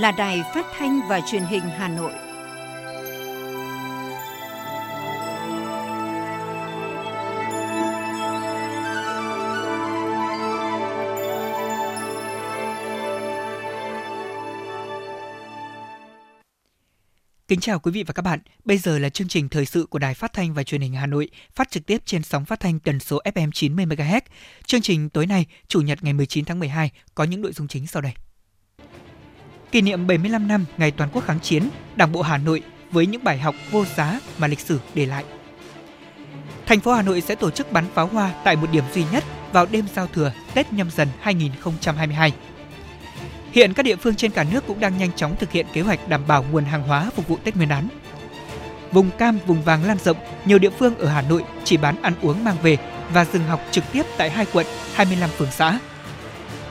là Đài Phát thanh và Truyền hình Hà Nội. Kính chào quý vị và các bạn. Bây giờ là chương trình thời sự của Đài Phát thanh và Truyền hình Hà Nội, phát trực tiếp trên sóng phát thanh tần số FM 90 MHz. Chương trình tối nay, Chủ nhật ngày 19 tháng 12 có những nội dung chính sau đây. Kỷ niệm 75 năm ngày toàn quốc kháng chiến, Đảng bộ Hà Nội với những bài học vô giá mà lịch sử để lại. Thành phố Hà Nội sẽ tổ chức bắn pháo hoa tại một điểm duy nhất vào đêm giao thừa Tết nhâm dần 2022. Hiện các địa phương trên cả nước cũng đang nhanh chóng thực hiện kế hoạch đảm bảo nguồn hàng hóa phục vụ Tết Nguyên đán. Vùng cam, vùng vàng lan rộng, nhiều địa phương ở Hà Nội chỉ bán ăn uống mang về và dừng học trực tiếp tại hai quận, 25 phường xã.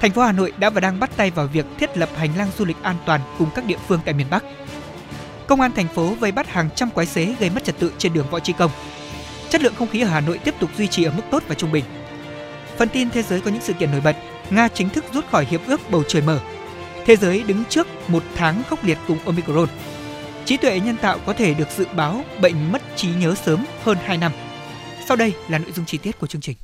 Thành phố Hà Nội đã và đang bắt tay vào việc thiết lập hành lang du lịch an toàn cùng các địa phương tại miền Bắc. Công an thành phố vây bắt hàng trăm quái xế gây mất trật tự trên đường Võ Trí Công. Chất lượng không khí ở Hà Nội tiếp tục duy trì ở mức tốt và trung bình. Phần tin thế giới có những sự kiện nổi bật. Nga chính thức rút khỏi hiệp ước bầu trời mở. Thế giới đứng trước một tháng khốc liệt cùng Omicron. Trí tuệ nhân tạo có thể được dự báo bệnh mất trí nhớ sớm hơn 2 năm. Sau đây là nội dung chi tiết của chương trình.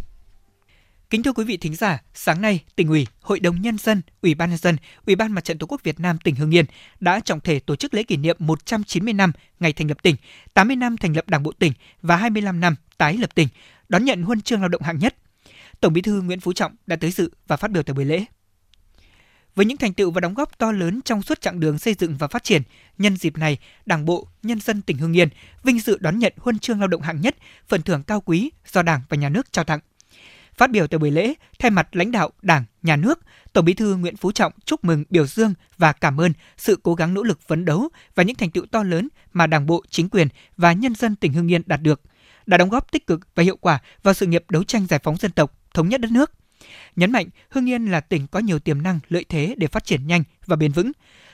Kính thưa quý vị thính giả, sáng nay, tỉnh ủy, Hội đồng nhân dân, Ủy ban nhân dân, Ủy ban Mặt trận Tổ quốc Việt Nam tỉnh Hưng Yên đã trọng thể tổ chức lễ kỷ niệm 190 năm ngày thành lập tỉnh, 80 năm thành lập Đảng bộ tỉnh và 25 năm tái lập tỉnh, đón nhận huân chương lao động hạng nhất. Tổng Bí thư Nguyễn Phú Trọng đã tới dự và phát biểu tại buổi lễ. Với những thành tựu và đóng góp to lớn trong suốt chặng đường xây dựng và phát triển, nhân dịp này, Đảng bộ, nhân dân tỉnh Hưng Yên vinh dự đón nhận huân chương lao động hạng nhất, phần thưởng cao quý do Đảng và Nhà nước trao tặng. Phát biểu tại buổi lễ, thay mặt lãnh đạo Đảng, Nhà nước, Tổng Bí thư Nguyễn Phú Trọng chúc mừng, biểu dương và cảm ơn sự cố gắng nỗ lực phấn đấu và những thành tựu to lớn mà Đảng bộ, chính quyền và nhân dân tỉnh Hưng Yên đạt được, đã đóng góp tích cực và hiệu quả vào sự nghiệp đấu tranh giải phóng dân tộc, thống nhất đất nước. Nhấn mạnh Hưng Yên là tỉnh có nhiều tiềm năng, lợi thế để phát triển nhanh và bền vững.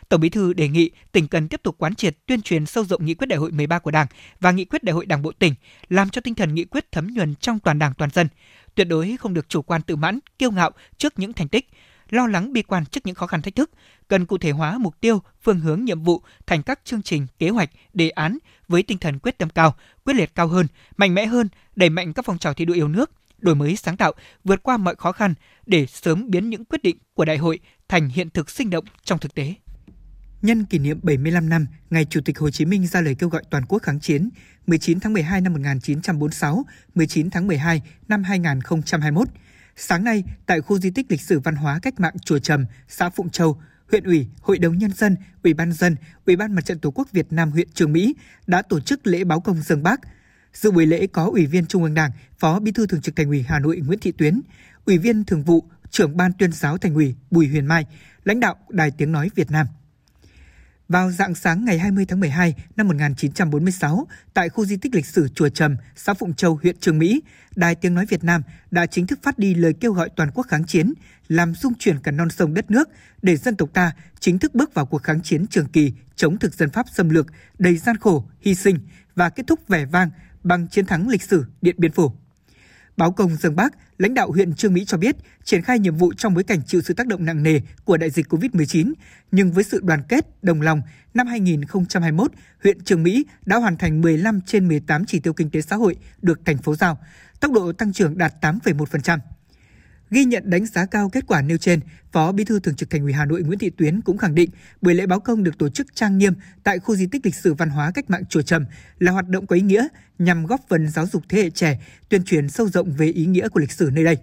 Tổng Bí thư đề nghị tỉnh cần tiếp tục quán triệt tuyên truyền sâu rộng nghị quyết đại hội 13 của Đảng và nghị quyết đại hội Đảng bộ tỉnh, làm cho tinh thần nghị quyết thấm nhuần trong toàn Đảng toàn dân, tuyệt đối không được chủ quan tự mãn, kiêu ngạo trước những thành tích, lo lắng bi quan trước những khó khăn thách thức, cần cụ thể hóa mục tiêu, phương hướng nhiệm vụ thành các chương trình, kế hoạch, đề án với tinh thần quyết tâm cao, quyết liệt cao hơn, mạnh mẽ hơn, đẩy mạnh các phong trào thi đua yêu nước, đổi mới sáng tạo, vượt qua mọi khó khăn để sớm biến những quyết định của đại hội thành hiện thực sinh động trong thực tế. Nhân kỷ niệm 75 năm ngày Chủ tịch Hồ Chí Minh ra lời kêu gọi toàn quốc kháng chiến 19 tháng 12 năm 1946, 19 tháng 12 năm 2021. Sáng nay, tại khu di tích lịch sử văn hóa cách mạng Chùa Trầm, xã Phụng Châu, huyện ủy, hội đồng nhân dân, ủy ban dân, ủy ban mặt trận tổ quốc Việt Nam huyện Trường Mỹ đã tổ chức lễ báo công dân bác. Dự buổi lễ có Ủy viên Trung ương Đảng, Phó Bí thư Thường trực Thành ủy Hà Nội Nguyễn Thị Tuyến, Ủy viên Thường vụ, Trưởng ban Tuyên giáo Thành ủy Bùi Huyền Mai, lãnh đạo Đài Tiếng nói Việt Nam. Vào dạng sáng ngày 20 tháng 12 năm 1946, tại khu di tích lịch sử Chùa Trầm, xã Phụng Châu, huyện Trường Mỹ, Đài Tiếng Nói Việt Nam đã chính thức phát đi lời kêu gọi toàn quốc kháng chiến, làm dung chuyển cả non sông đất nước để dân tộc ta chính thức bước vào cuộc kháng chiến trường kỳ chống thực dân Pháp xâm lược đầy gian khổ, hy sinh và kết thúc vẻ vang bằng chiến thắng lịch sử Điện Biên Phủ. Báo công Dương Bắc, lãnh đạo huyện Trương Mỹ cho biết, triển khai nhiệm vụ trong bối cảnh chịu sự tác động nặng nề của đại dịch COVID-19, nhưng với sự đoàn kết, đồng lòng, năm 2021, huyện Trương Mỹ đã hoàn thành 15 trên 18 chỉ tiêu kinh tế xã hội được thành phố giao, tốc độ tăng trưởng đạt 8,1%. Ghi nhận đánh giá cao kết quả nêu trên, Phó Bí thư Thường trực Thành ủy Hà Nội Nguyễn Thị Tuyến cũng khẳng định buổi lễ báo công được tổ chức trang nghiêm tại khu di tích lịch sử văn hóa cách mạng Chùa Trầm là hoạt động có ý nghĩa nhằm góp phần giáo dục thế hệ trẻ, tuyên truyền sâu rộng về ý nghĩa của lịch sử nơi đây.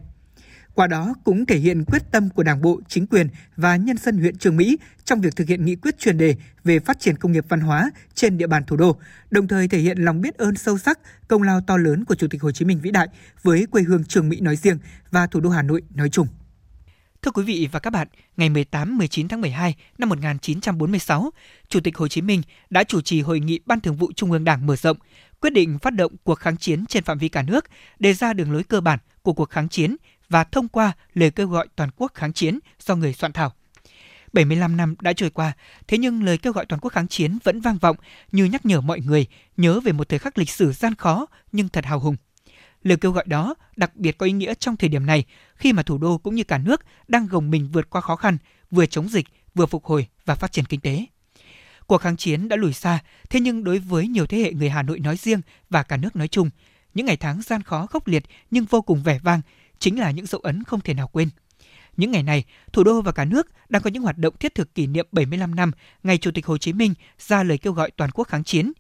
Qua đó cũng thể hiện quyết tâm của Đảng bộ, chính quyền và nhân dân huyện Trường Mỹ trong việc thực hiện nghị quyết chuyên đề về phát triển công nghiệp văn hóa trên địa bàn thủ đô, đồng thời thể hiện lòng biết ơn sâu sắc, công lao to lớn của Chủ tịch Hồ Chí Minh vĩ đại với quê hương Trường Mỹ nói riêng và thủ đô Hà Nội nói chung. Thưa quý vị và các bạn, ngày 18-19 tháng 12 năm 1946, Chủ tịch Hồ Chí Minh đã chủ trì hội nghị Ban Thường vụ Trung ương Đảng mở rộng, quyết định phát động cuộc kháng chiến trên phạm vi cả nước, đề ra đường lối cơ bản của cuộc kháng chiến và thông qua lời kêu gọi toàn quốc kháng chiến do người soạn thảo. 75 năm đã trôi qua, thế nhưng lời kêu gọi toàn quốc kháng chiến vẫn vang vọng như nhắc nhở mọi người nhớ về một thời khắc lịch sử gian khó nhưng thật hào hùng. Lời kêu gọi đó đặc biệt có ý nghĩa trong thời điểm này khi mà thủ đô cũng như cả nước đang gồng mình vượt qua khó khăn, vừa chống dịch, vừa phục hồi và phát triển kinh tế. Cuộc kháng chiến đã lùi xa, thế nhưng đối với nhiều thế hệ người Hà Nội nói riêng và cả nước nói chung, những ngày tháng gian khó khốc liệt nhưng vô cùng vẻ vang chính là những dấu ấn không thể nào quên. Những ngày này, thủ đô và cả nước đang có những hoạt động thiết thực kỷ niệm 75 năm ngày Chủ tịch Hồ Chí Minh ra lời kêu gọi toàn quốc kháng chiến,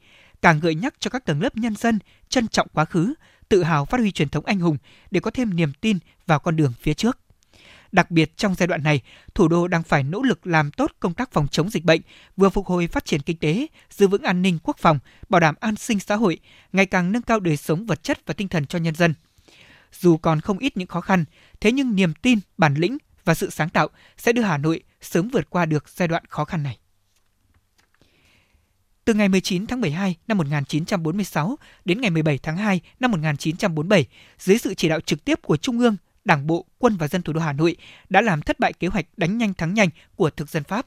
càng gợi nhắc cho các tầng lớp nhân dân trân trọng quá khứ, tự hào phát huy truyền thống anh hùng để có thêm niềm tin vào con đường phía trước. Đặc biệt trong giai đoạn này, thủ đô đang phải nỗ lực làm tốt công tác phòng chống dịch bệnh, vừa phục hồi phát triển kinh tế, giữ vững an ninh quốc phòng, bảo đảm an sinh xã hội, ngày càng nâng cao đời sống vật chất và tinh thần cho nhân dân. Dù còn không ít những khó khăn, thế nhưng niềm tin, bản lĩnh và sự sáng tạo sẽ đưa Hà Nội sớm vượt qua được giai đoạn khó khăn này. Từ ngày 19 tháng 12 năm 1946 đến ngày 17 tháng 2 năm 1947, dưới sự chỉ đạo trực tiếp của Trung ương, Đảng bộ, quân và dân thủ đô Hà Nội đã làm thất bại kế hoạch đánh nhanh thắng nhanh của thực dân Pháp.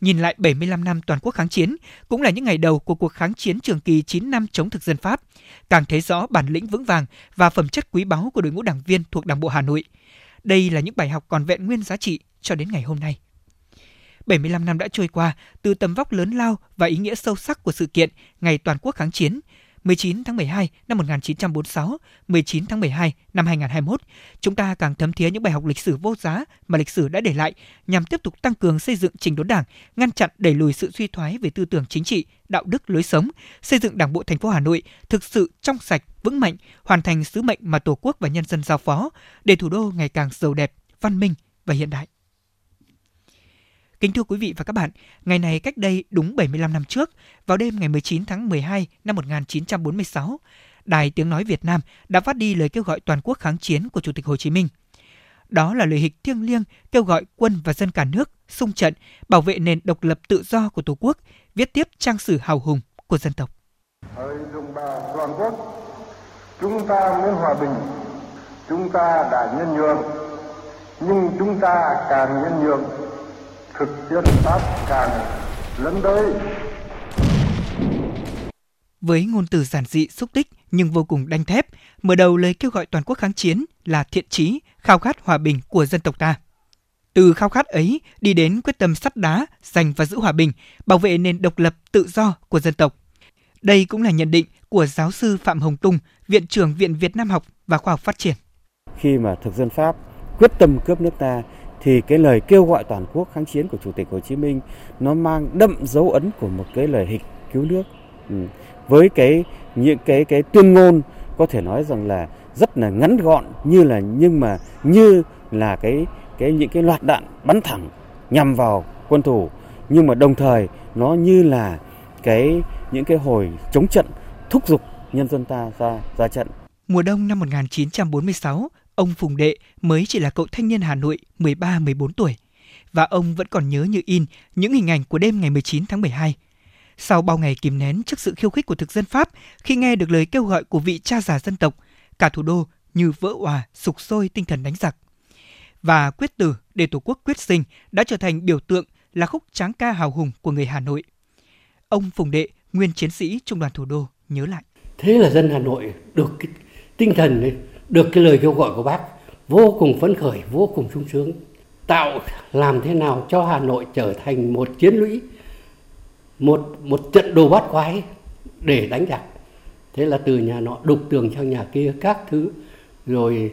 Nhìn lại 75 năm toàn quốc kháng chiến, cũng là những ngày đầu của cuộc kháng chiến trường kỳ 9 năm chống thực dân Pháp, càng thấy rõ bản lĩnh vững vàng và phẩm chất quý báu của đội ngũ đảng viên thuộc Đảng bộ Hà Nội. Đây là những bài học còn vẹn nguyên giá trị cho đến ngày hôm nay. 75 năm đã trôi qua từ tầm vóc lớn lao và ý nghĩa sâu sắc của sự kiện Ngày Toàn quốc kháng chiến, 19 tháng 12 năm 1946, 19 tháng 12 năm 2021, chúng ta càng thấm thía những bài học lịch sử vô giá mà lịch sử đã để lại nhằm tiếp tục tăng cường xây dựng trình đốn Đảng, ngăn chặn đẩy lùi sự suy thoái về tư tưởng chính trị, đạo đức lối sống, xây dựng Đảng bộ thành phố Hà Nội thực sự trong sạch, vững mạnh, hoàn thành sứ mệnh mà Tổ quốc và nhân dân giao phó để thủ đô ngày càng giàu đẹp, văn minh và hiện đại. Kính thưa quý vị và các bạn, ngày này cách đây đúng 75 năm trước, vào đêm ngày 19 tháng 12 năm 1946, Đài Tiếng Nói Việt Nam đã phát đi lời kêu gọi toàn quốc kháng chiến của Chủ tịch Hồ Chí Minh. Đó là lời hịch thiêng liêng kêu gọi quân và dân cả nước xung trận bảo vệ nền độc lập tự do của Tổ quốc, viết tiếp trang sử hào hùng của dân tộc. Hỡi đồng bào toàn quốc, chúng ta muốn hòa bình, chúng ta đã nhân nhượng, nhưng chúng ta càng nhân nhượng thực dân pháp càng lấn tới. Với ngôn từ giản dị xúc tích nhưng vô cùng đanh thép, mở đầu lời kêu gọi toàn quốc kháng chiến là thiện chí, khao khát hòa bình của dân tộc ta. Từ khao khát ấy đi đến quyết tâm sắt đá, giành và giữ hòa bình, bảo vệ nền độc lập tự do của dân tộc. Đây cũng là nhận định của giáo sư Phạm Hồng Tung, Viện trưởng Viện Việt Nam học và Khoa học Phát triển. Khi mà thực dân Pháp quyết tâm cướp nước ta thì cái lời kêu gọi toàn quốc kháng chiến của Chủ tịch Hồ Chí Minh nó mang đậm dấu ấn của một cái lời hịch cứu nước. Ừ. Với cái những cái cái tuyên ngôn có thể nói rằng là rất là ngắn gọn như là nhưng mà như là cái cái những cái loạt đạn bắn thẳng nhằm vào quân thủ nhưng mà đồng thời nó như là cái những cái hồi chống trận thúc giục nhân dân ta ra ra trận. Mùa đông năm 1946, Ông Phùng Đệ mới chỉ là cậu thanh niên Hà Nội 13-14 tuổi và ông vẫn còn nhớ như in những hình ảnh của đêm ngày 19 tháng 12. Sau bao ngày kìm nén trước sự khiêu khích của thực dân Pháp, khi nghe được lời kêu gọi của vị cha già dân tộc, cả thủ đô như vỡ òa, sục sôi tinh thần đánh giặc. Và quyết tử để Tổ quốc quyết sinh đã trở thành biểu tượng là khúc tráng ca hào hùng của người Hà Nội. Ông Phùng Đệ, nguyên chiến sĩ trung đoàn thủ đô, nhớ lại. Thế là dân Hà Nội được cái tinh thần này được cái lời kêu gọi của bác vô cùng phấn khởi vô cùng sung sướng. Tạo làm thế nào cho Hà Nội trở thành một chiến lũy một một trận đồ bát quái để đánh giặc. Thế là từ nhà nọ đục tường sang nhà kia các thứ rồi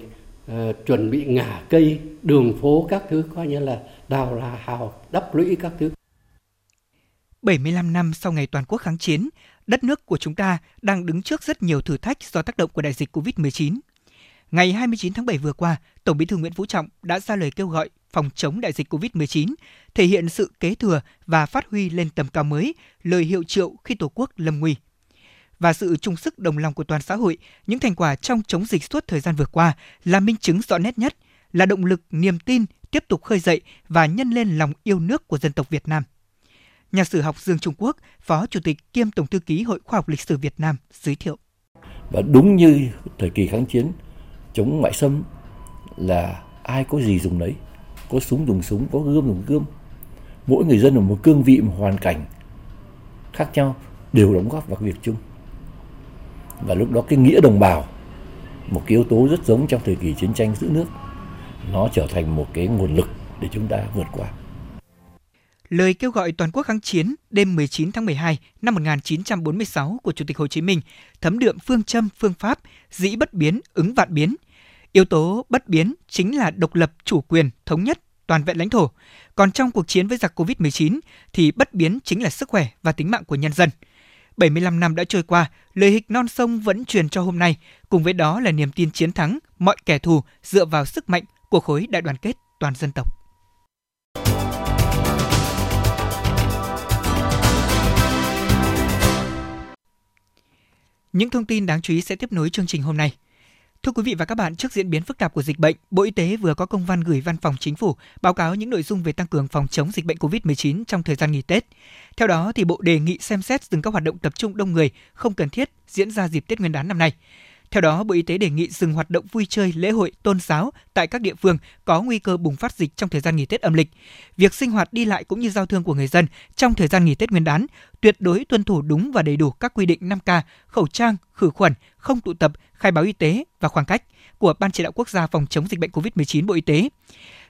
uh, chuẩn bị ngả cây đường phố các thứ coi như là đào là hào đắp lũy các thứ. 75 năm sau ngày toàn quốc kháng chiến, đất nước của chúng ta đang đứng trước rất nhiều thử thách do tác động của đại dịch COVID-19. Ngày 29 tháng 7 vừa qua, Tổng Bí thư Nguyễn Phú Trọng đã ra lời kêu gọi phòng chống đại dịch COVID-19, thể hiện sự kế thừa và phát huy lên tầm cao mới, lời hiệu triệu khi Tổ quốc lâm nguy. Và sự chung sức đồng lòng của toàn xã hội, những thành quả trong chống dịch suốt thời gian vừa qua là minh chứng rõ nét nhất, là động lực, niềm tin tiếp tục khơi dậy và nhân lên lòng yêu nước của dân tộc Việt Nam. Nhà sử học Dương Trung Quốc, Phó Chủ tịch kiêm Tổng thư ký Hội Khoa học Lịch sử Việt Nam giới thiệu. Và đúng như thời kỳ kháng chiến, chống ngoại xâm là ai có gì dùng đấy có súng dùng súng, có gươm dùng gươm. Mỗi người dân ở một cương vị, một hoàn cảnh khác nhau đều đóng góp vào việc chung. Và lúc đó cái nghĩa đồng bào, một cái yếu tố rất giống trong thời kỳ chiến tranh giữ nước, nó trở thành một cái nguồn lực để chúng ta vượt qua lời kêu gọi toàn quốc kháng chiến đêm 19 tháng 12 năm 1946 của Chủ tịch Hồ Chí Minh thấm đượm phương châm phương pháp dĩ bất biến ứng vạn biến. Yếu tố bất biến chính là độc lập, chủ quyền, thống nhất, toàn vẹn lãnh thổ. Còn trong cuộc chiến với giặc Covid-19 thì bất biến chính là sức khỏe và tính mạng của nhân dân. 75 năm đã trôi qua, lời hịch non sông vẫn truyền cho hôm nay, cùng với đó là niềm tin chiến thắng mọi kẻ thù dựa vào sức mạnh của khối đại đoàn kết toàn dân tộc. Những thông tin đáng chú ý sẽ tiếp nối chương trình hôm nay. Thưa quý vị và các bạn, trước diễn biến phức tạp của dịch bệnh, Bộ Y tế vừa có công văn gửi Văn phòng Chính phủ báo cáo những nội dung về tăng cường phòng chống dịch bệnh COVID-19 trong thời gian nghỉ Tết. Theo đó, thì Bộ đề nghị xem xét dừng các hoạt động tập trung đông người không cần thiết diễn ra dịp Tết Nguyên đán năm nay. Theo đó, Bộ Y tế đề nghị dừng hoạt động vui chơi, lễ hội, tôn giáo tại các địa phương có nguy cơ bùng phát dịch trong thời gian nghỉ Tết âm lịch. Việc sinh hoạt đi lại cũng như giao thương của người dân trong thời gian nghỉ Tết Nguyên đán tuyệt đối tuân thủ đúng và đầy đủ các quy định 5K, khẩu trang, khử khuẩn, không tụ tập, khai báo y tế và khoảng cách của Ban chỉ đạo quốc gia phòng chống dịch bệnh COVID-19 Bộ Y tế.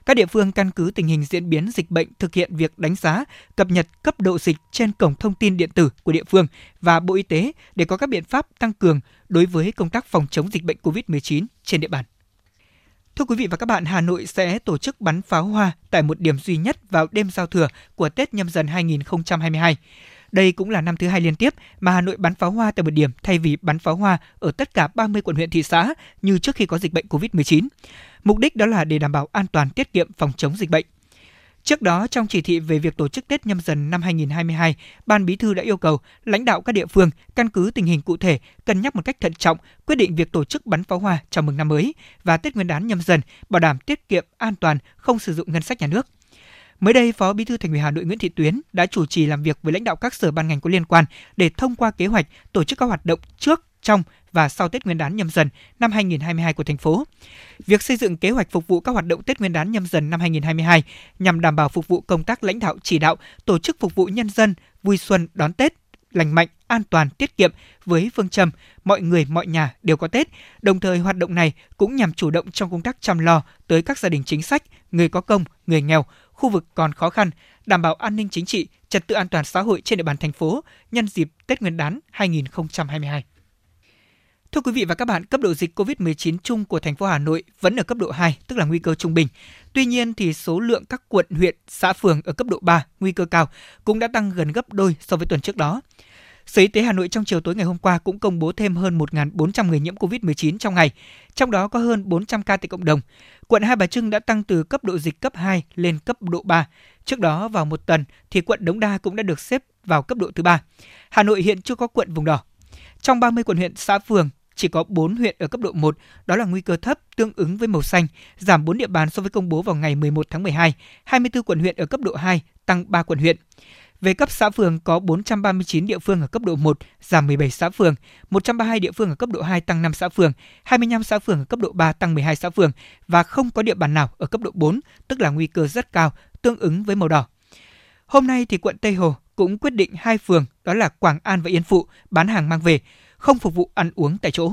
Các địa phương căn cứ tình hình diễn biến dịch bệnh thực hiện việc đánh giá, cập nhật cấp độ dịch trên cổng thông tin điện tử của địa phương và Bộ Y tế để có các biện pháp tăng cường đối với công tác phòng chống dịch bệnh COVID-19 trên địa bàn. Thưa quý vị và các bạn, Hà Nội sẽ tổ chức bắn pháo hoa tại một điểm duy nhất vào đêm giao thừa của Tết nhâm dần 2022. Đây cũng là năm thứ hai liên tiếp mà Hà Nội bắn pháo hoa tại một điểm thay vì bắn pháo hoa ở tất cả 30 quận huyện thị xã như trước khi có dịch bệnh COVID-19. Mục đích đó là để đảm bảo an toàn tiết kiệm phòng chống dịch bệnh. Trước đó, trong chỉ thị về việc tổ chức Tết nhâm dần năm 2022, Ban Bí thư đã yêu cầu lãnh đạo các địa phương căn cứ tình hình cụ thể, cân nhắc một cách thận trọng, quyết định việc tổ chức bắn pháo hoa chào mừng năm mới và Tết Nguyên đán nhâm dần, bảo đảm tiết kiệm, an toàn, không sử dụng ngân sách nhà nước. Mới đây, Phó Bí thư Thành ủy Hà Nội Nguyễn Thị Tuyến đã chủ trì làm việc với lãnh đạo các sở ban ngành có liên quan để thông qua kế hoạch tổ chức các hoạt động trước, trong và sau Tết Nguyên đán nhâm dần năm 2022 của thành phố. Việc xây dựng kế hoạch phục vụ các hoạt động Tết Nguyên đán nhâm dần năm 2022 nhằm đảm bảo phục vụ công tác lãnh đạo chỉ đạo, tổ chức phục vụ nhân dân vui xuân đón Tết lành mạnh, an toàn, tiết kiệm với phương châm mọi người mọi nhà đều có Tết. Đồng thời hoạt động này cũng nhằm chủ động trong công tác chăm lo tới các gia đình chính sách, người có công, người nghèo, khu vực còn khó khăn, đảm bảo an ninh chính trị, trật tự an toàn xã hội trên địa bàn thành phố nhân dịp Tết Nguyên đán 2022. Thưa quý vị và các bạn, cấp độ dịch COVID-19 chung của thành phố Hà Nội vẫn ở cấp độ 2, tức là nguy cơ trung bình. Tuy nhiên thì số lượng các quận, huyện, xã phường ở cấp độ 3, nguy cơ cao cũng đã tăng gần gấp đôi so với tuần trước đó. Sở Y tế Hà Nội trong chiều tối ngày hôm qua cũng công bố thêm hơn 1.400 người nhiễm COVID-19 trong ngày, trong đó có hơn 400 ca tại cộng đồng. Quận Hai Bà Trưng đã tăng từ cấp độ dịch cấp 2 lên cấp độ 3. Trước đó vào một tuần thì quận Đống Đa cũng đã được xếp vào cấp độ thứ ba. Hà Nội hiện chưa có quận vùng đỏ. Trong 30 quận huyện xã phường chỉ có 4 huyện ở cấp độ 1, đó là nguy cơ thấp tương ứng với màu xanh, giảm 4 địa bàn so với công bố vào ngày 11 tháng 12, 24 quận huyện ở cấp độ 2, tăng 3 quận huyện. Về cấp xã phường có 439 địa phương ở cấp độ 1, giảm 17 xã phường, 132 địa phương ở cấp độ 2 tăng 5 xã phường, 25 xã phường ở cấp độ 3 tăng 12 xã phường và không có địa bàn nào ở cấp độ 4, tức là nguy cơ rất cao, tương ứng với màu đỏ. Hôm nay thì quận Tây Hồ cũng quyết định hai phường đó là Quảng An và Yên Phụ bán hàng mang về, không phục vụ ăn uống tại chỗ.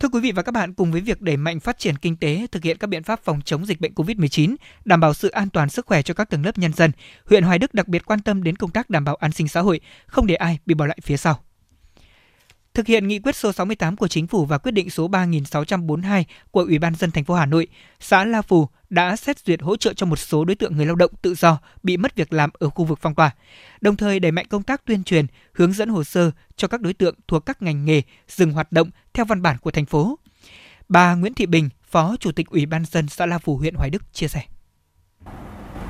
Thưa quý vị và các bạn, cùng với việc đẩy mạnh phát triển kinh tế, thực hiện các biện pháp phòng chống dịch bệnh COVID-19, đảm bảo sự an toàn sức khỏe cho các tầng lớp nhân dân, huyện Hoài Đức đặc biệt quan tâm đến công tác đảm bảo an sinh xã hội, không để ai bị bỏ lại phía sau. Thực hiện nghị quyết số 68 của chính phủ và quyết định số 3642 của Ủy ban dân thành phố Hà Nội, xã La Phù đã xét duyệt hỗ trợ cho một số đối tượng người lao động tự do bị mất việc làm ở khu vực phong tỏa, đồng thời đẩy mạnh công tác tuyên truyền, hướng dẫn hồ sơ cho các đối tượng thuộc các ngành nghề dừng hoạt động theo văn bản của thành phố. Bà Nguyễn Thị Bình, Phó Chủ tịch Ủy ban dân xã La Phù, huyện Hoài Đức chia sẻ.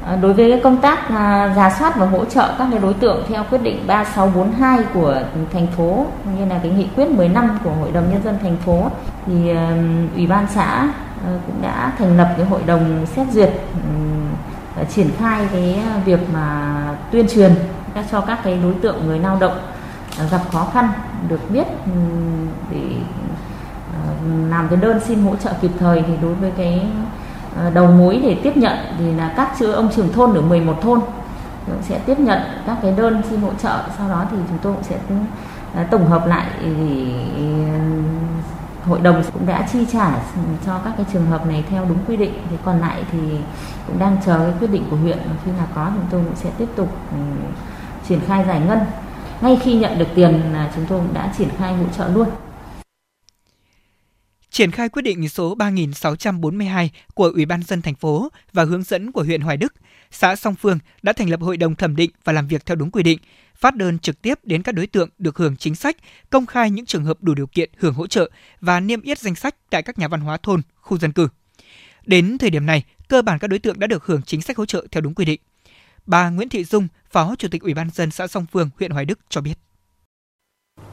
Ờ, đối với công tác à, giả soát và hỗ trợ các cái đối tượng theo quyết định 3642 của thành phố như là cái nghị quyết 10 năm của Hội đồng nhân dân thành phố, thì ủy ban xã ờ, cũng đã thành lập cái hội đồng xét duyệt triển khai cái việc mà tuyên truyền cho các cái đối tượng người lao động à, gặp khó khăn được biết để ờ, làm cái đơn xin hỗ trợ kịp thời thì đối với cái Ờ, đầu mối để tiếp nhận thì là các chữ ông trưởng thôn ở 11 thôn cũng sẽ tiếp nhận các cái đơn xin hỗ trợ. Sau đó thì chúng tôi cũng sẽ ờ, tổng hợp lại ừ, hội đồng cũng đã chi trả cho các cái trường hợp này theo đúng quy định. Thì còn lại thì cũng đang chờ cái quyết định của huyện. Khi nào có chúng tôi cũng sẽ tiếp tục ừ, triển khai giải ngân. Ngay khi nhận được tiền là chúng tôi cũng đã triển khai hỗ trợ luôn triển khai quyết định số 3642 của Ủy ban dân thành phố và hướng dẫn của huyện Hoài Đức, xã Song Phương đã thành lập hội đồng thẩm định và làm việc theo đúng quy định, phát đơn trực tiếp đến các đối tượng được hưởng chính sách, công khai những trường hợp đủ điều kiện hưởng hỗ trợ và niêm yết danh sách tại các nhà văn hóa thôn, khu dân cư. Đến thời điểm này, cơ bản các đối tượng đã được hưởng chính sách hỗ trợ theo đúng quy định. Bà Nguyễn Thị Dung, Phó Chủ tịch Ủy ban dân xã Song Phương, huyện Hoài Đức cho biết.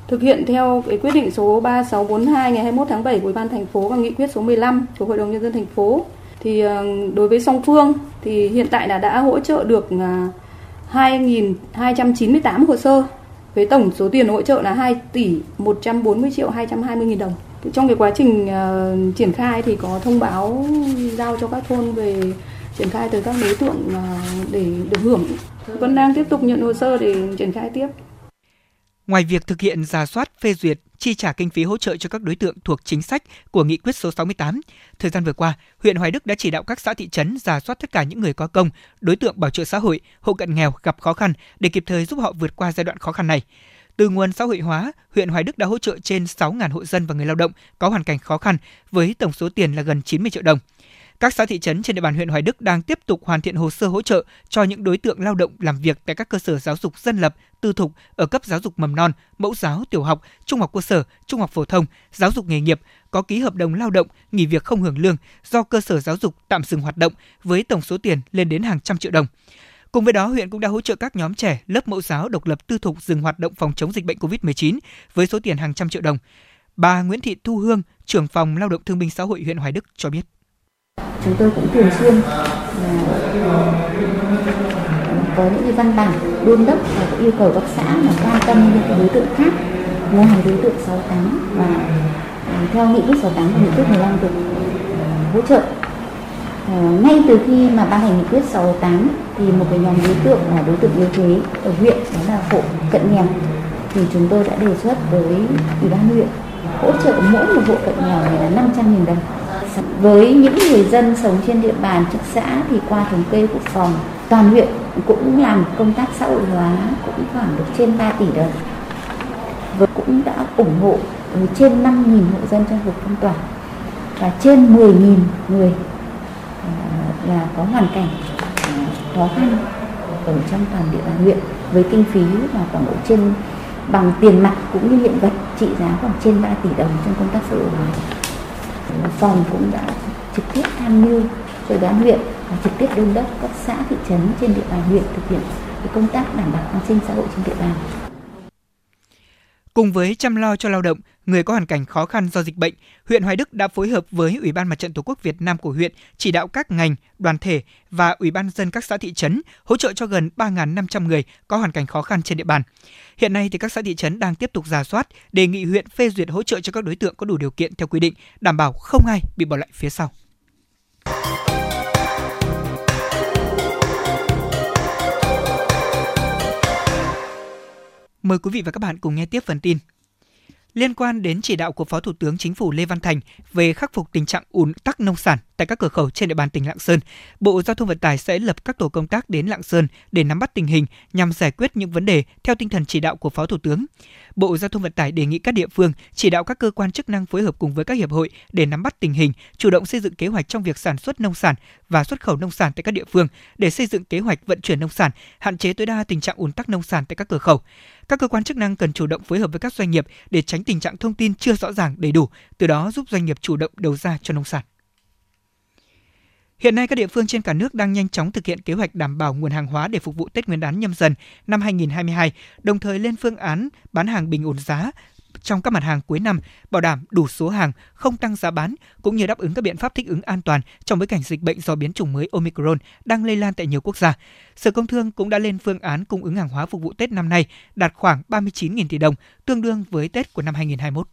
Thực hiện theo cái quyết định số 3642 ngày 21 tháng 7 của Ủy ban thành phố và nghị quyết số 15 của Hội đồng nhân dân thành phố thì ờ, đối với Song Phương thì hiện tại là đã hỗ trợ được à, 2.298 hồ sơ với tổng số tiền hỗ trợ là 2 tỷ 140 triệu 220 nghìn đồng. Trong cái quá trình uh, triển khai thì có thông báo giao cho các thôn về triển khai tới các đối tượng uh, để được hưởng. Vẫn đang tiếp tục nhận hồ sơ để triển khai tiếp. Ngoài việc thực hiện giả soát, phê duyệt, chi trả kinh phí hỗ trợ cho các đối tượng thuộc chính sách của Nghị quyết số 68, thời gian vừa qua, huyện Hoài Đức đã chỉ đạo các xã thị trấn giả soát tất cả những người có công, đối tượng bảo trợ xã hội, hộ cận nghèo gặp khó khăn để kịp thời giúp họ vượt qua giai đoạn khó khăn này. Từ nguồn xã hội hóa, huyện Hoài Đức đã hỗ trợ trên 6.000 hộ dân và người lao động có hoàn cảnh khó khăn với tổng số tiền là gần 90 triệu đồng. Các xã thị trấn trên địa bàn huyện Hoài Đức đang tiếp tục hoàn thiện hồ sơ hỗ trợ cho những đối tượng lao động làm việc tại các cơ sở giáo dục dân lập, tư thục ở cấp giáo dục mầm non, mẫu giáo, tiểu học, trung học cơ sở, trung học phổ thông, giáo dục nghề nghiệp có ký hợp đồng lao động, nghỉ việc không hưởng lương do cơ sở giáo dục tạm dừng hoạt động với tổng số tiền lên đến hàng trăm triệu đồng. Cùng với đó, huyện cũng đã hỗ trợ các nhóm trẻ lớp mẫu giáo độc lập tư thục dừng hoạt động phòng chống dịch bệnh COVID-19 với số tiền hàng trăm triệu đồng. Bà Nguyễn Thị Thu Hương, trưởng phòng Lao động Thương binh Xã hội huyện Hoài Đức cho biết chúng tôi cũng thường xuyên là ờ, có những cái văn bản đôn đốc và cũng yêu cầu các xã là quan tâm những đối tượng khác ngoài đối tượng 68 và ờ, theo nghị quyết 68 và nghị quyết 15 được ờ, hỗ trợ. Ngay từ khi mà ban hành nghị quyết 68 thì một cái nhóm đối tượng là đối tượng yếu thế ở huyện đó là hộ cận nghèo. Thì chúng tôi đã đề xuất với ủy ban huyện hỗ trợ mỗi một hộ cận nghèo này là 500.000 đồng với những người dân sống trên địa bàn chức xã thì qua thống kê của phòng, toàn huyện cũng làm công tác xã hội hóa cũng khoảng được trên 3 tỷ đồng. Và cũng đã ủng hộ ừ, trên 5.000 hộ dân trong vùng phong tỏa và trên 10.000 người ờ, là có hoàn cảnh ờ, khó khăn ở trong toàn địa bàn huyện. Với kinh phí là khoảng độ trên, bằng tiền mặt cũng như hiện vật trị giá khoảng trên 3 tỷ đồng trong công tác xã hội hóa phòng cũng đã trực tiếp tham mưu cho đoàn huyện và trực tiếp đôn đốc các xã thị trấn trên địa bàn huyện thực hiện công tác đảm bảo an sinh xã hội trên địa bàn. Cùng với chăm lo cho lao động, người có hoàn cảnh khó khăn do dịch bệnh, huyện Hoài Đức đã phối hợp với Ủy ban Mặt trận Tổ quốc Việt Nam của huyện chỉ đạo các ngành, đoàn thể và Ủy ban dân các xã thị trấn hỗ trợ cho gần 3.500 người có hoàn cảnh khó khăn trên địa bàn. Hiện nay thì các xã thị trấn đang tiếp tục giả soát, đề nghị huyện phê duyệt hỗ trợ cho các đối tượng có đủ điều kiện theo quy định, đảm bảo không ai bị bỏ lại phía sau. Mời quý vị và các bạn cùng nghe tiếp phần tin. Liên quan đến chỉ đạo của Phó Thủ tướng Chính phủ Lê Văn Thành về khắc phục tình trạng ùn tắc nông sản tại các cửa khẩu trên địa bàn tỉnh Lạng Sơn, Bộ Giao thông Vận tải sẽ lập các tổ công tác đến Lạng Sơn để nắm bắt tình hình nhằm giải quyết những vấn đề theo tinh thần chỉ đạo của Phó Thủ tướng. Bộ Giao thông Vận tải đề nghị các địa phương chỉ đạo các cơ quan chức năng phối hợp cùng với các hiệp hội để nắm bắt tình hình, chủ động xây dựng kế hoạch trong việc sản xuất nông sản và xuất khẩu nông sản tại các địa phương để xây dựng kế hoạch vận chuyển nông sản, hạn chế tối đa tình trạng ùn tắc nông sản tại các cửa khẩu. Các cơ quan chức năng cần chủ động phối hợp với các doanh nghiệp để tránh tình trạng thông tin chưa rõ ràng đầy đủ, từ đó giúp doanh nghiệp chủ động đầu ra cho nông sản. Hiện nay các địa phương trên cả nước đang nhanh chóng thực hiện kế hoạch đảm bảo nguồn hàng hóa để phục vụ Tết Nguyên đán nhâm dần năm 2022, đồng thời lên phương án bán hàng bình ổn giá trong các mặt hàng cuối năm, bảo đảm đủ số hàng, không tăng giá bán, cũng như đáp ứng các biện pháp thích ứng an toàn trong bối cảnh dịch bệnh do biến chủng mới Omicron đang lây lan tại nhiều quốc gia. Sở Công Thương cũng đã lên phương án cung ứng hàng hóa phục vụ Tết năm nay đạt khoảng 39.000 tỷ đồng, tương đương với Tết của năm 2021.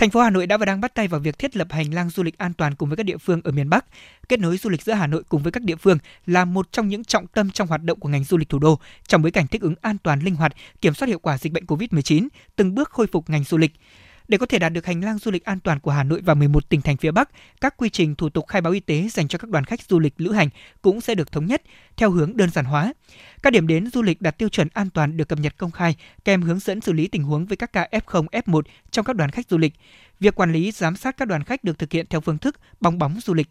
Thành phố Hà Nội đã và đang bắt tay vào việc thiết lập hành lang du lịch an toàn cùng với các địa phương ở miền Bắc. Kết nối du lịch giữa Hà Nội cùng với các địa phương là một trong những trọng tâm trong hoạt động của ngành du lịch thủ đô trong bối cảnh thích ứng an toàn linh hoạt, kiểm soát hiệu quả dịch bệnh COVID-19, từng bước khôi phục ngành du lịch. Để có thể đạt được hành lang du lịch an toàn của Hà Nội và 11 tỉnh thành phía Bắc, các quy trình thủ tục khai báo y tế dành cho các đoàn khách du lịch lữ hành cũng sẽ được thống nhất theo hướng đơn giản hóa. Các điểm đến du lịch đạt tiêu chuẩn an toàn được cập nhật công khai, kèm hướng dẫn xử lý tình huống với các ca F0, F1 trong các đoàn khách du lịch. Việc quản lý, giám sát các đoàn khách được thực hiện theo phương thức bong bóng du lịch.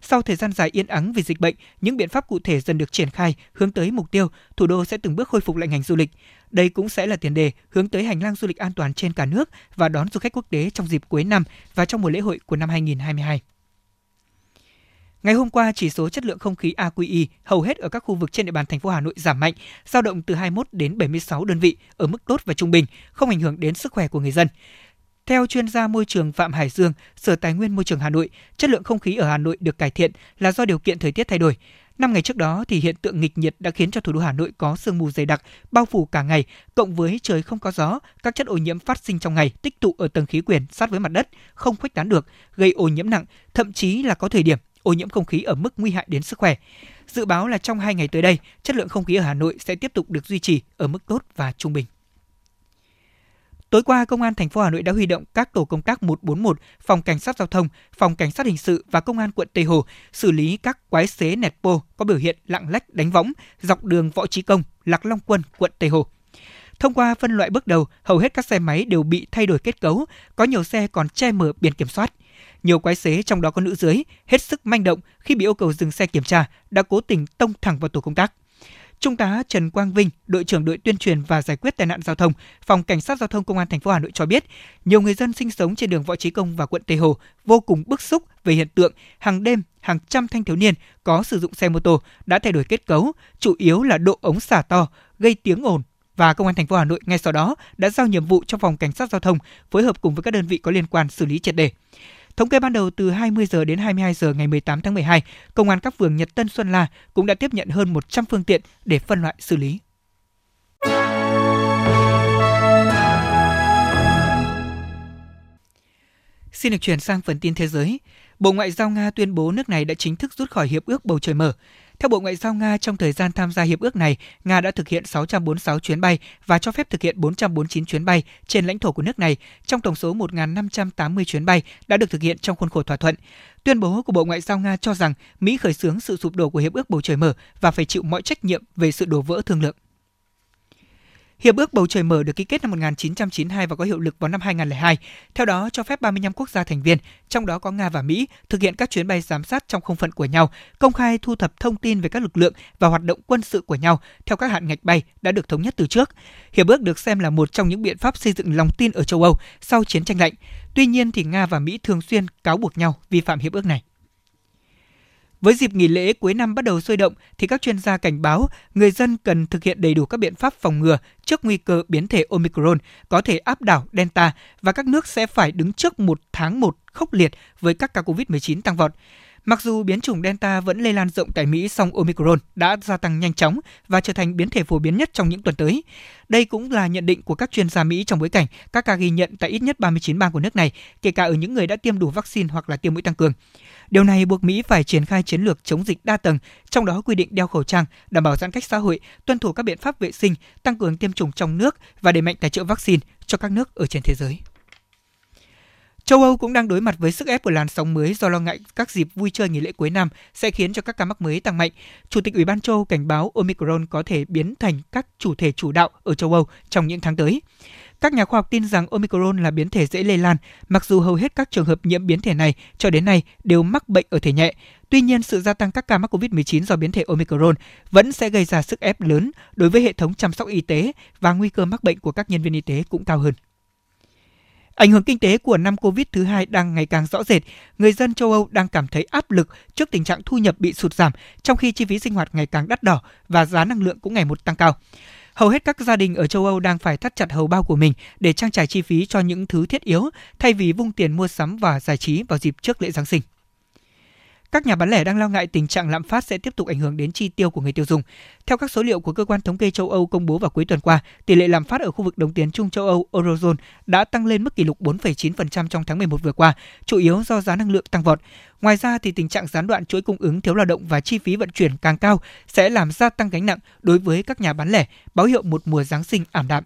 Sau thời gian dài yên ắng vì dịch bệnh, những biện pháp cụ thể dần được triển khai hướng tới mục tiêu thủ đô sẽ từng bước khôi phục lại ngành du lịch. Đây cũng sẽ là tiền đề hướng tới hành lang du lịch an toàn trên cả nước và đón du khách quốc tế trong dịp cuối năm và trong mùa lễ hội của năm 2022. Ngày hôm qua, chỉ số chất lượng không khí AQI hầu hết ở các khu vực trên địa bàn thành phố Hà Nội giảm mạnh, dao động từ 21 đến 76 đơn vị ở mức tốt và trung bình, không ảnh hưởng đến sức khỏe của người dân. Theo chuyên gia môi trường Phạm Hải Dương, Sở Tài nguyên Môi trường Hà Nội, chất lượng không khí ở Hà Nội được cải thiện là do điều kiện thời tiết thay đổi. Năm ngày trước đó thì hiện tượng nghịch nhiệt đã khiến cho thủ đô Hà Nội có sương mù dày đặc bao phủ cả ngày, cộng với trời không có gió, các chất ô nhiễm phát sinh trong ngày tích tụ ở tầng khí quyển sát với mặt đất, không khuếch tán được, gây ô nhiễm nặng, thậm chí là có thời điểm ô nhiễm không khí ở mức nguy hại đến sức khỏe. Dự báo là trong hai ngày tới đây, chất lượng không khí ở Hà Nội sẽ tiếp tục được duy trì ở mức tốt và trung bình. Tối qua, Công an thành phố Hà Nội đã huy động các tổ công tác 141, Phòng Cảnh sát Giao thông, Phòng Cảnh sát Hình sự và Công an quận Tây Hồ xử lý các quái xế nẹt bô có biểu hiện lạng lách đánh võng dọc đường Võ Trí Công, Lạc Long Quân, quận Tây Hồ. Thông qua phân loại bước đầu, hầu hết các xe máy đều bị thay đổi kết cấu, có nhiều xe còn che mở biển kiểm soát. Nhiều quái xế trong đó có nữ giới hết sức manh động khi bị yêu cầu dừng xe kiểm tra đã cố tình tông thẳng vào tổ công tác. Trung tá Trần Quang Vinh, đội trưởng đội tuyên truyền và giải quyết tai nạn giao thông, phòng cảnh sát giao thông công an thành phố Hà Nội cho biết, nhiều người dân sinh sống trên đường Võ Trí Công và quận Tây Hồ vô cùng bức xúc về hiện tượng hàng đêm hàng trăm thanh thiếu niên có sử dụng xe mô tô đã thay đổi kết cấu, chủ yếu là độ ống xả to, gây tiếng ồn và công an thành phố Hà Nội ngay sau đó đã giao nhiệm vụ cho phòng cảnh sát giao thông phối hợp cùng với các đơn vị có liên quan xử lý triệt đề. Thống kê ban đầu từ 20 giờ đến 22 giờ ngày 18 tháng 12, công an các phường Nhật Tân Xuân La cũng đã tiếp nhận hơn 100 phương tiện để phân loại xử lý. Xin được chuyển sang phần tin thế giới. Bộ Ngoại giao Nga tuyên bố nước này đã chính thức rút khỏi hiệp ước bầu trời mở. Theo Bộ Ngoại giao Nga, trong thời gian tham gia hiệp ước này, Nga đã thực hiện 646 chuyến bay và cho phép thực hiện 449 chuyến bay trên lãnh thổ của nước này, trong tổng số 1.580 chuyến bay đã được thực hiện trong khuôn khổ thỏa thuận. Tuyên bố của Bộ Ngoại giao Nga cho rằng Mỹ khởi xướng sự sụp đổ của hiệp ước bầu trời mở và phải chịu mọi trách nhiệm về sự đổ vỡ thương lượng. Hiệp ước bầu trời mở được ký kết năm 1992 và có hiệu lực vào năm 2002. Theo đó, cho phép 35 quốc gia thành viên, trong đó có Nga và Mỹ, thực hiện các chuyến bay giám sát trong không phận của nhau, công khai thu thập thông tin về các lực lượng và hoạt động quân sự của nhau theo các hạn ngạch bay đã được thống nhất từ trước. Hiệp ước được xem là một trong những biện pháp xây dựng lòng tin ở châu Âu sau chiến tranh lạnh. Tuy nhiên thì Nga và Mỹ thường xuyên cáo buộc nhau vi phạm hiệp ước này. Với dịp nghỉ lễ cuối năm bắt đầu sôi động thì các chuyên gia cảnh báo người dân cần thực hiện đầy đủ các biện pháp phòng ngừa trước nguy cơ biến thể Omicron có thể áp đảo Delta và các nước sẽ phải đứng trước một tháng một khốc liệt với các ca COVID-19 tăng vọt. Mặc dù biến chủng Delta vẫn lây lan rộng tại Mỹ, song Omicron đã gia tăng nhanh chóng và trở thành biến thể phổ biến nhất trong những tuần tới. Đây cũng là nhận định của các chuyên gia Mỹ trong bối cảnh các ca ghi nhận tại ít nhất 39 bang của nước này, kể cả ở những người đã tiêm đủ vaccine hoặc là tiêm mũi tăng cường. Điều này buộc Mỹ phải triển khai chiến lược chống dịch đa tầng, trong đó quy định đeo khẩu trang, đảm bảo giãn cách xã hội, tuân thủ các biện pháp vệ sinh, tăng cường tiêm chủng trong nước và đẩy mạnh tài trợ vaccine cho các nước ở trên thế giới. Châu Âu cũng đang đối mặt với sức ép của làn sóng mới do lo ngại các dịp vui chơi nghỉ lễ cuối năm sẽ khiến cho các ca mắc mới tăng mạnh. Chủ tịch Ủy ban châu Âu cảnh báo Omicron có thể biến thành các chủ thể chủ đạo ở châu Âu trong những tháng tới. Các nhà khoa học tin rằng Omicron là biến thể dễ lây lan, mặc dù hầu hết các trường hợp nhiễm biến thể này cho đến nay đều mắc bệnh ở thể nhẹ. Tuy nhiên, sự gia tăng các ca mắc COVID-19 do biến thể Omicron vẫn sẽ gây ra sức ép lớn đối với hệ thống chăm sóc y tế và nguy cơ mắc bệnh của các nhân viên y tế cũng cao hơn. Ảnh hưởng kinh tế của năm Covid thứ hai đang ngày càng rõ rệt, người dân châu Âu đang cảm thấy áp lực trước tình trạng thu nhập bị sụt giảm, trong khi chi phí sinh hoạt ngày càng đắt đỏ và giá năng lượng cũng ngày một tăng cao. Hầu hết các gia đình ở châu Âu đang phải thắt chặt hầu bao của mình để trang trải chi phí cho những thứ thiết yếu thay vì vung tiền mua sắm và giải trí vào dịp trước lễ Giáng sinh. Các nhà bán lẻ đang lo ngại tình trạng lạm phát sẽ tiếp tục ảnh hưởng đến chi tiêu của người tiêu dùng. Theo các số liệu của cơ quan thống kê châu Âu công bố vào cuối tuần qua, tỷ lệ lạm phát ở khu vực đồng tiền chung châu Âu Eurozone đã tăng lên mức kỷ lục 4,9% trong tháng 11 vừa qua, chủ yếu do giá năng lượng tăng vọt. Ngoài ra thì tình trạng gián đoạn chuỗi cung ứng thiếu lao động và chi phí vận chuyển càng cao sẽ làm gia tăng gánh nặng đối với các nhà bán lẻ, báo hiệu một mùa Giáng sinh ảm đạm.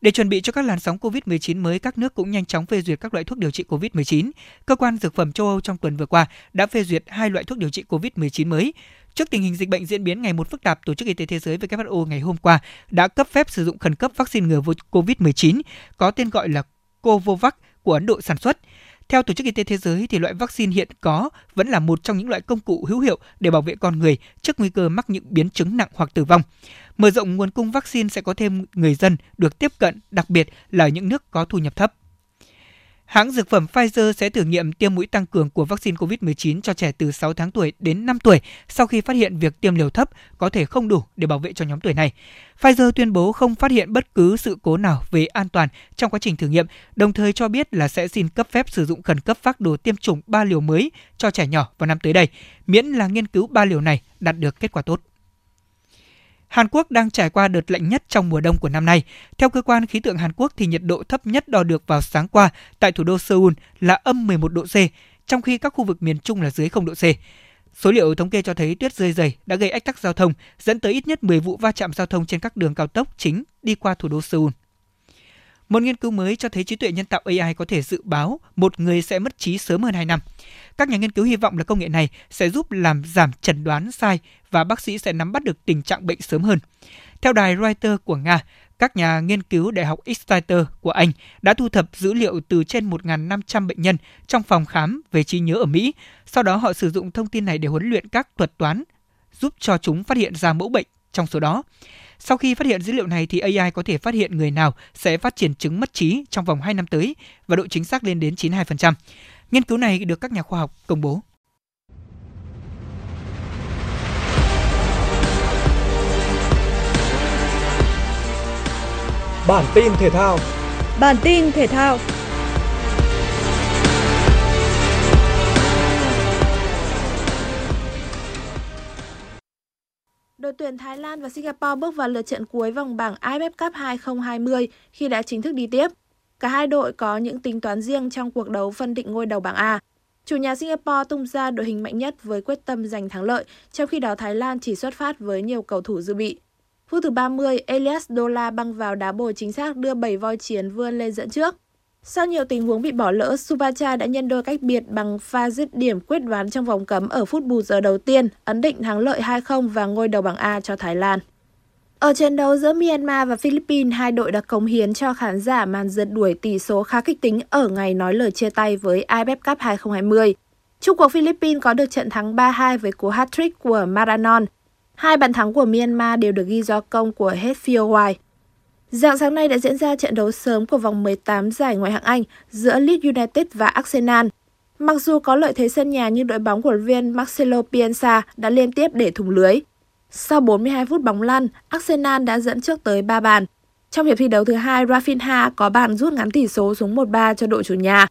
Để chuẩn bị cho các làn sóng COVID-19 mới, các nước cũng nhanh chóng phê duyệt các loại thuốc điều trị COVID-19. Cơ quan Dược phẩm châu Âu trong tuần vừa qua đã phê duyệt hai loại thuốc điều trị COVID-19 mới. Trước tình hình dịch bệnh diễn biến ngày một phức tạp, Tổ chức Y tế Thế giới WHO ngày hôm qua đã cấp phép sử dụng khẩn cấp vaccine ngừa COVID-19 có tên gọi là Covovac của Ấn Độ sản xuất. Theo Tổ chức Y tế Thế giới thì loại vaccine hiện có vẫn là một trong những loại công cụ hữu hiệu để bảo vệ con người trước nguy cơ mắc những biến chứng nặng hoặc tử vong. Mở rộng nguồn cung vaccine sẽ có thêm người dân được tiếp cận, đặc biệt là những nước có thu nhập thấp. Hãng dược phẩm Pfizer sẽ thử nghiệm tiêm mũi tăng cường của vaccine COVID-19 cho trẻ từ 6 tháng tuổi đến 5 tuổi sau khi phát hiện việc tiêm liều thấp có thể không đủ để bảo vệ cho nhóm tuổi này. Pfizer tuyên bố không phát hiện bất cứ sự cố nào về an toàn trong quá trình thử nghiệm, đồng thời cho biết là sẽ xin cấp phép sử dụng khẩn cấp phác đồ tiêm chủng 3 liều mới cho trẻ nhỏ vào năm tới đây, miễn là nghiên cứu 3 liều này đạt được kết quả tốt. Hàn Quốc đang trải qua đợt lạnh nhất trong mùa đông của năm nay. Theo cơ quan khí tượng Hàn Quốc thì nhiệt độ thấp nhất đo được vào sáng qua tại thủ đô Seoul là âm 11 độ C, trong khi các khu vực miền Trung là dưới 0 độ C. Số liệu thống kê cho thấy tuyết rơi dày đã gây ách tắc giao thông, dẫn tới ít nhất 10 vụ va chạm giao thông trên các đường cao tốc chính đi qua thủ đô Seoul. Một nghiên cứu mới cho thấy trí tuệ nhân tạo AI có thể dự báo một người sẽ mất trí sớm hơn 2 năm. Các nhà nghiên cứu hy vọng là công nghệ này sẽ giúp làm giảm chẩn đoán sai và bác sĩ sẽ nắm bắt được tình trạng bệnh sớm hơn. Theo đài Reuters của Nga, các nhà nghiên cứu Đại học Exeter của Anh đã thu thập dữ liệu từ trên 1.500 bệnh nhân trong phòng khám về trí nhớ ở Mỹ. Sau đó họ sử dụng thông tin này để huấn luyện các thuật toán, giúp cho chúng phát hiện ra mẫu bệnh trong số đó. Sau khi phát hiện dữ liệu này thì AI có thể phát hiện người nào sẽ phát triển chứng mất trí trong vòng 2 năm tới và độ chính xác lên đến 92%. Nghiên cứu này được các nhà khoa học công bố. Bản tin thể thao Bản tin thể thao Đội tuyển Thái Lan và Singapore bước vào lượt trận cuối vòng bảng AFF Cup 2020 khi đã chính thức đi tiếp. Cả hai đội có những tính toán riêng trong cuộc đấu phân định ngôi đầu bảng A. Chủ nhà Singapore tung ra đội hình mạnh nhất với quyết tâm giành thắng lợi, trong khi đó Thái Lan chỉ xuất phát với nhiều cầu thủ dự bị. Phút thứ 30, Elias Dola băng vào đá bồi chính xác đưa 7 voi chiến vươn lên dẫn trước. Sau nhiều tình huống bị bỏ lỡ, Subacha đã nhân đôi cách biệt bằng pha dứt điểm quyết đoán trong vòng cấm ở phút bù giờ đầu tiên, ấn định thắng lợi 2-0 và ngôi đầu bảng A cho Thái Lan. Ở trận đấu giữa Myanmar và Philippines, hai đội đã cống hiến cho khán giả màn rượt đuổi tỷ số khá kịch tính ở ngày nói lời chia tay với AFF Cup 2020. Trung cuộc Philippines có được trận thắng 3-2 với cú hat-trick của Maranon. Hai bàn thắng của Myanmar đều được ghi do công của Hetfield White. Dạng sáng nay đã diễn ra trận đấu sớm của vòng 18 giải ngoại hạng Anh giữa Leeds United và Arsenal. Mặc dù có lợi thế sân nhà nhưng đội bóng của viên Marcelo Bielsa đã liên tiếp để thủng lưới. Sau 42 phút bóng lăn, Arsenal đã dẫn trước tới 3 bàn. Trong hiệp thi đấu thứ hai, Rafinha có bàn rút ngắn tỷ số xuống 1-3 cho đội chủ nhà.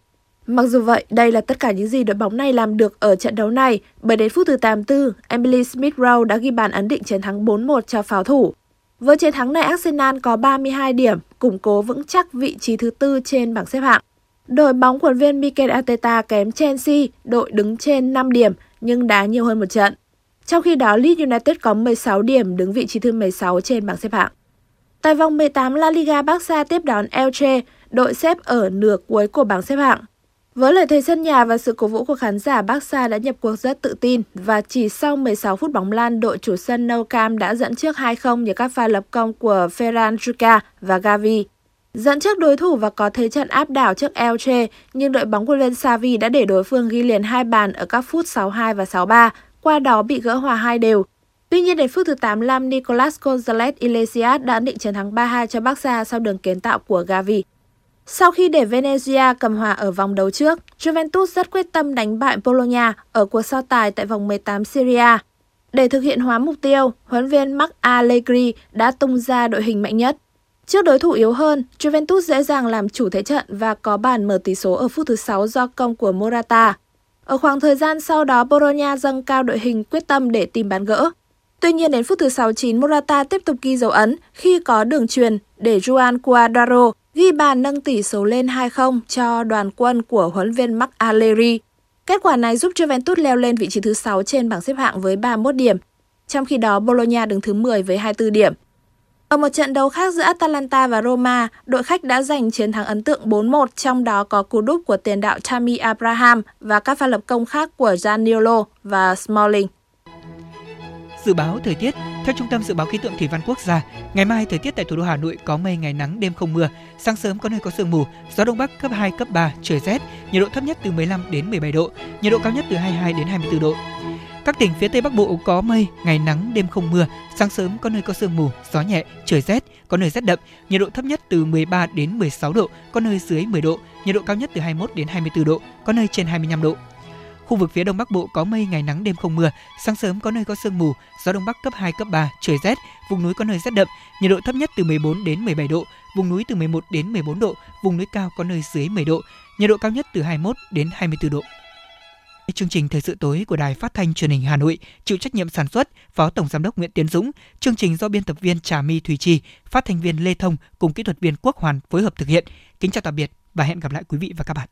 Mặc dù vậy, đây là tất cả những gì đội bóng này làm được ở trận đấu này, bởi đến phút thứ 84, Emily Smith-Rowe đã ghi bàn ấn định chiến thắng 4-1 cho pháo thủ. Với chiến thắng này, Arsenal có 32 điểm, củng cố vững chắc vị trí thứ tư trên bảng xếp hạng. Đội bóng của viên Mikel Arteta kém Chelsea, đội đứng trên 5 điểm nhưng đá nhiều hơn một trận. Trong khi đó, Leeds United có 16 điểm đứng vị trí thứ 16 trên bảng xếp hạng. Tại vòng 18 La Liga Barca tiếp đón Elche, đội xếp ở nửa cuối của bảng xếp hạng. Với lợi thế sân nhà và sự cổ vũ của khán giả, Barca đã nhập cuộc rất tự tin và chỉ sau 16 phút bóng lan, đội chủ sân Nou Camp đã dẫn trước 2-0 nhờ các pha lập công của Ferran Juca và Gavi. Dẫn trước đối thủ và có thế trận áp đảo trước Elche, nhưng đội bóng của Len Savi đã để đối phương ghi liền hai bàn ở các phút 62 và 63, qua đó bị gỡ hòa hai đều. Tuy nhiên đến phút thứ 85, Nicolas Gonzalez Iglesias đã định chiến thắng 3-2 cho Barca sau đường kiến tạo của Gavi. Sau khi để Venezia cầm hòa ở vòng đấu trước, Juventus rất quyết tâm đánh bại Bologna ở cuộc so tài tại vòng 18 Syria. Để thực hiện hóa mục tiêu, huấn viên Mark Allegri đã tung ra đội hình mạnh nhất. Trước đối thủ yếu hơn, Juventus dễ dàng làm chủ thế trận và có bàn mở tỷ số ở phút thứ 6 do công của Morata. Ở khoảng thời gian sau đó, Bologna dâng cao đội hình quyết tâm để tìm bàn gỡ. Tuy nhiên đến phút thứ 69, Morata tiếp tục ghi dấu ấn khi có đường truyền để Juan Cuadraro ghi bàn nâng tỷ số lên 2-0 cho đoàn quân của huấn viên Mark Allegri. Kết quả này giúp Juventus leo lên vị trí thứ 6 trên bảng xếp hạng với 31 điểm, trong khi đó Bologna đứng thứ 10 với 24 điểm. Ở một trận đấu khác giữa Atalanta và Roma, đội khách đã giành chiến thắng ấn tượng 4-1, trong đó có cú đúp của tiền đạo Tammy Abraham và các pha lập công khác của Zaniolo và Smalling. Dự báo thời tiết theo Trung tâm Dự báo Khí tượng Thủy văn Quốc gia, ngày mai thời tiết tại thủ đô Hà Nội có mây ngày nắng đêm không mưa, sáng sớm có nơi có sương mù, gió đông bắc cấp 2 cấp 3, trời rét, nhiệt độ thấp nhất từ 15 đến 17 độ, nhiệt độ cao nhất từ 22 đến 24 độ. Các tỉnh phía Tây Bắc Bộ có mây, ngày nắng, đêm không mưa, sáng sớm có nơi có sương mù, gió nhẹ, trời rét, có nơi rét đậm, nhiệt độ thấp nhất từ 13 đến 16 độ, có nơi dưới 10 độ, nhiệt độ cao nhất từ 21 đến 24 độ, có nơi trên 25 độ. Khu vực phía Đông Bắc Bộ có mây, ngày nắng, đêm không mưa, sáng sớm có nơi có sương mù, gió Đông Bắc cấp 2, cấp 3, trời rét, vùng núi có nơi rét đậm, nhiệt độ thấp nhất từ 14 đến 17 độ, vùng núi từ 11 đến 14 độ, vùng núi cao có nơi dưới 10 độ, nhiệt độ cao nhất từ 21 đến 24 độ. Chương trình thời sự tối của Đài Phát thanh Truyền hình Hà Nội chịu trách nhiệm sản xuất Phó Tổng giám đốc Nguyễn Tiến Dũng, chương trình do biên tập viên Trà My Thùy Chi, phát thanh viên Lê Thông cùng kỹ thuật viên Quốc Hoàn phối hợp thực hiện. Kính chào tạm biệt và hẹn gặp lại quý vị và các bạn.